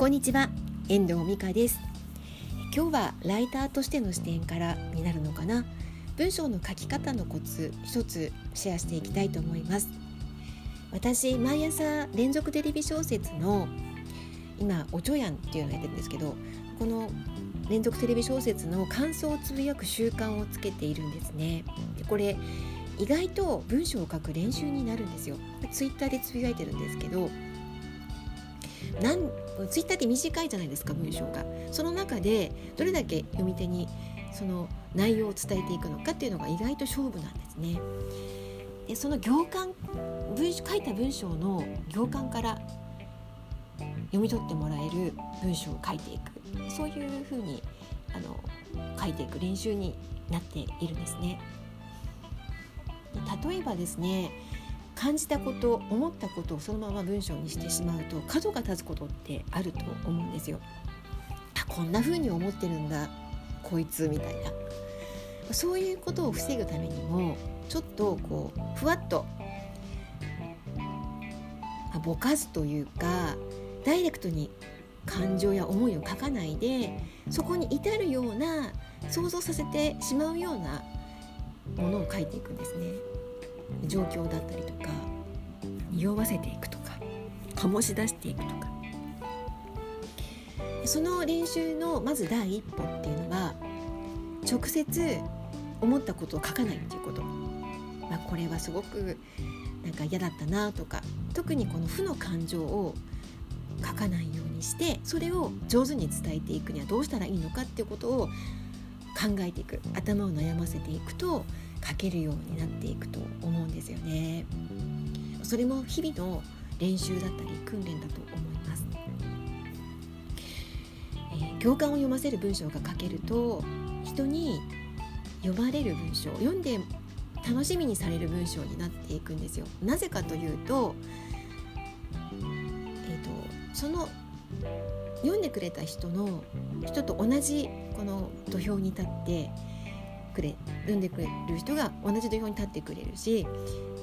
こんにちは。遠藤美香です。今日はライターとしての視点からになるのかな。文章の書き方のコツ一つシェアしていきたいと思います。私毎朝連続テレビ小説の今おちょやんっていうのをやってるんですけどこの連続テレビ小説の感想をつぶやく習慣をつけているんですね。でこれ意外と文章を書く練習になるんですよ。ツイッターでつぶやいてるんですけどなんツイッターって短いじゃないですか文章が。その中でどれだけ読み手にその内容を伝えていくのかっていうのが意外と勝負なんですね。でその行間文書書いた文章の行間から読み取ってもらえる文章を書いていく。そういうふうにあの書いていく練習になっているんですね。例えばですね感じたこと思ったことをそのまま文章にしてしまうと角が立つことってあると思うんですよ。あこんな風に思ってるんだこいつみたいなそういうことを防ぐためにもちょっとこうふわっとぼかすというかダイレクトに感情や思いを書かないでそこに至るような想像させてしまうようなものを書いていくんですね。状況だったりとか匂わせていくとか醸し出していくとか。その練習のまず第一歩っていうのは直接思ったことを書かないっていうこと、まあ、これはすごくなんか嫌だったなとか特にこの負の感情を書かないようにしてそれを上手に伝えていくにはどうしたらいいのかっていうことを考えていく。頭を悩ませていくと書けるようになっていくと思うんですよね。それも日々の練習だったり訓練だと思います。えー、行間を読ませる文章が書けると人に読まれる文章読んで楽しみにされる文章になっていくんですよ。なぜかというと,、えーと、その読んでくれた人の人と同じこの土俵に立ってくれ読んでくれる人が同じ土俵に立ってくれるし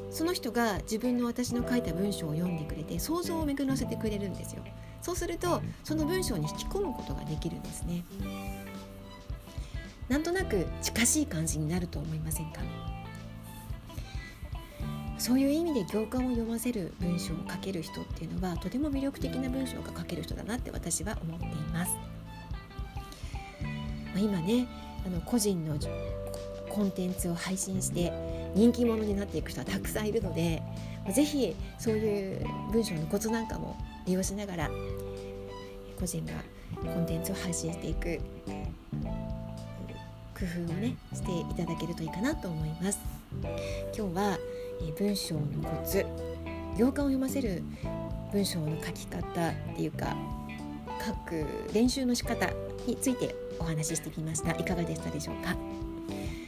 その人が自分の私の書いた文章を読んでくれて想像を巡らせてくれるんですよ。そうするとその文章に引き込むことができるんですね。なんとなく近しい感じになると思いませんか？そういう意味で行間を読ませる文章を書ける人っていうのはとても魅力的な文章が書ける人だなって私は思っています。まあ、今ねあの個人のコンテンツを配信して人気者になっていく人はたくさんいるので是非そういう文章のコツなんかも利用しながら個人がコンテンツを配信していく工夫をねしていただけるといいかなと思います。今日は文章のコツ行間を読ませる文章の書き方っていうか書く練習の仕方についてお話ししてきました。いかがでしたでしょうか？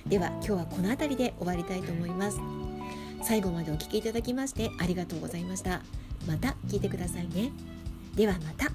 では今日はこの辺りで終わりたいと思います。最後までお聴きいただきましてありがとうございました。また聞いてくださいね。ではまた。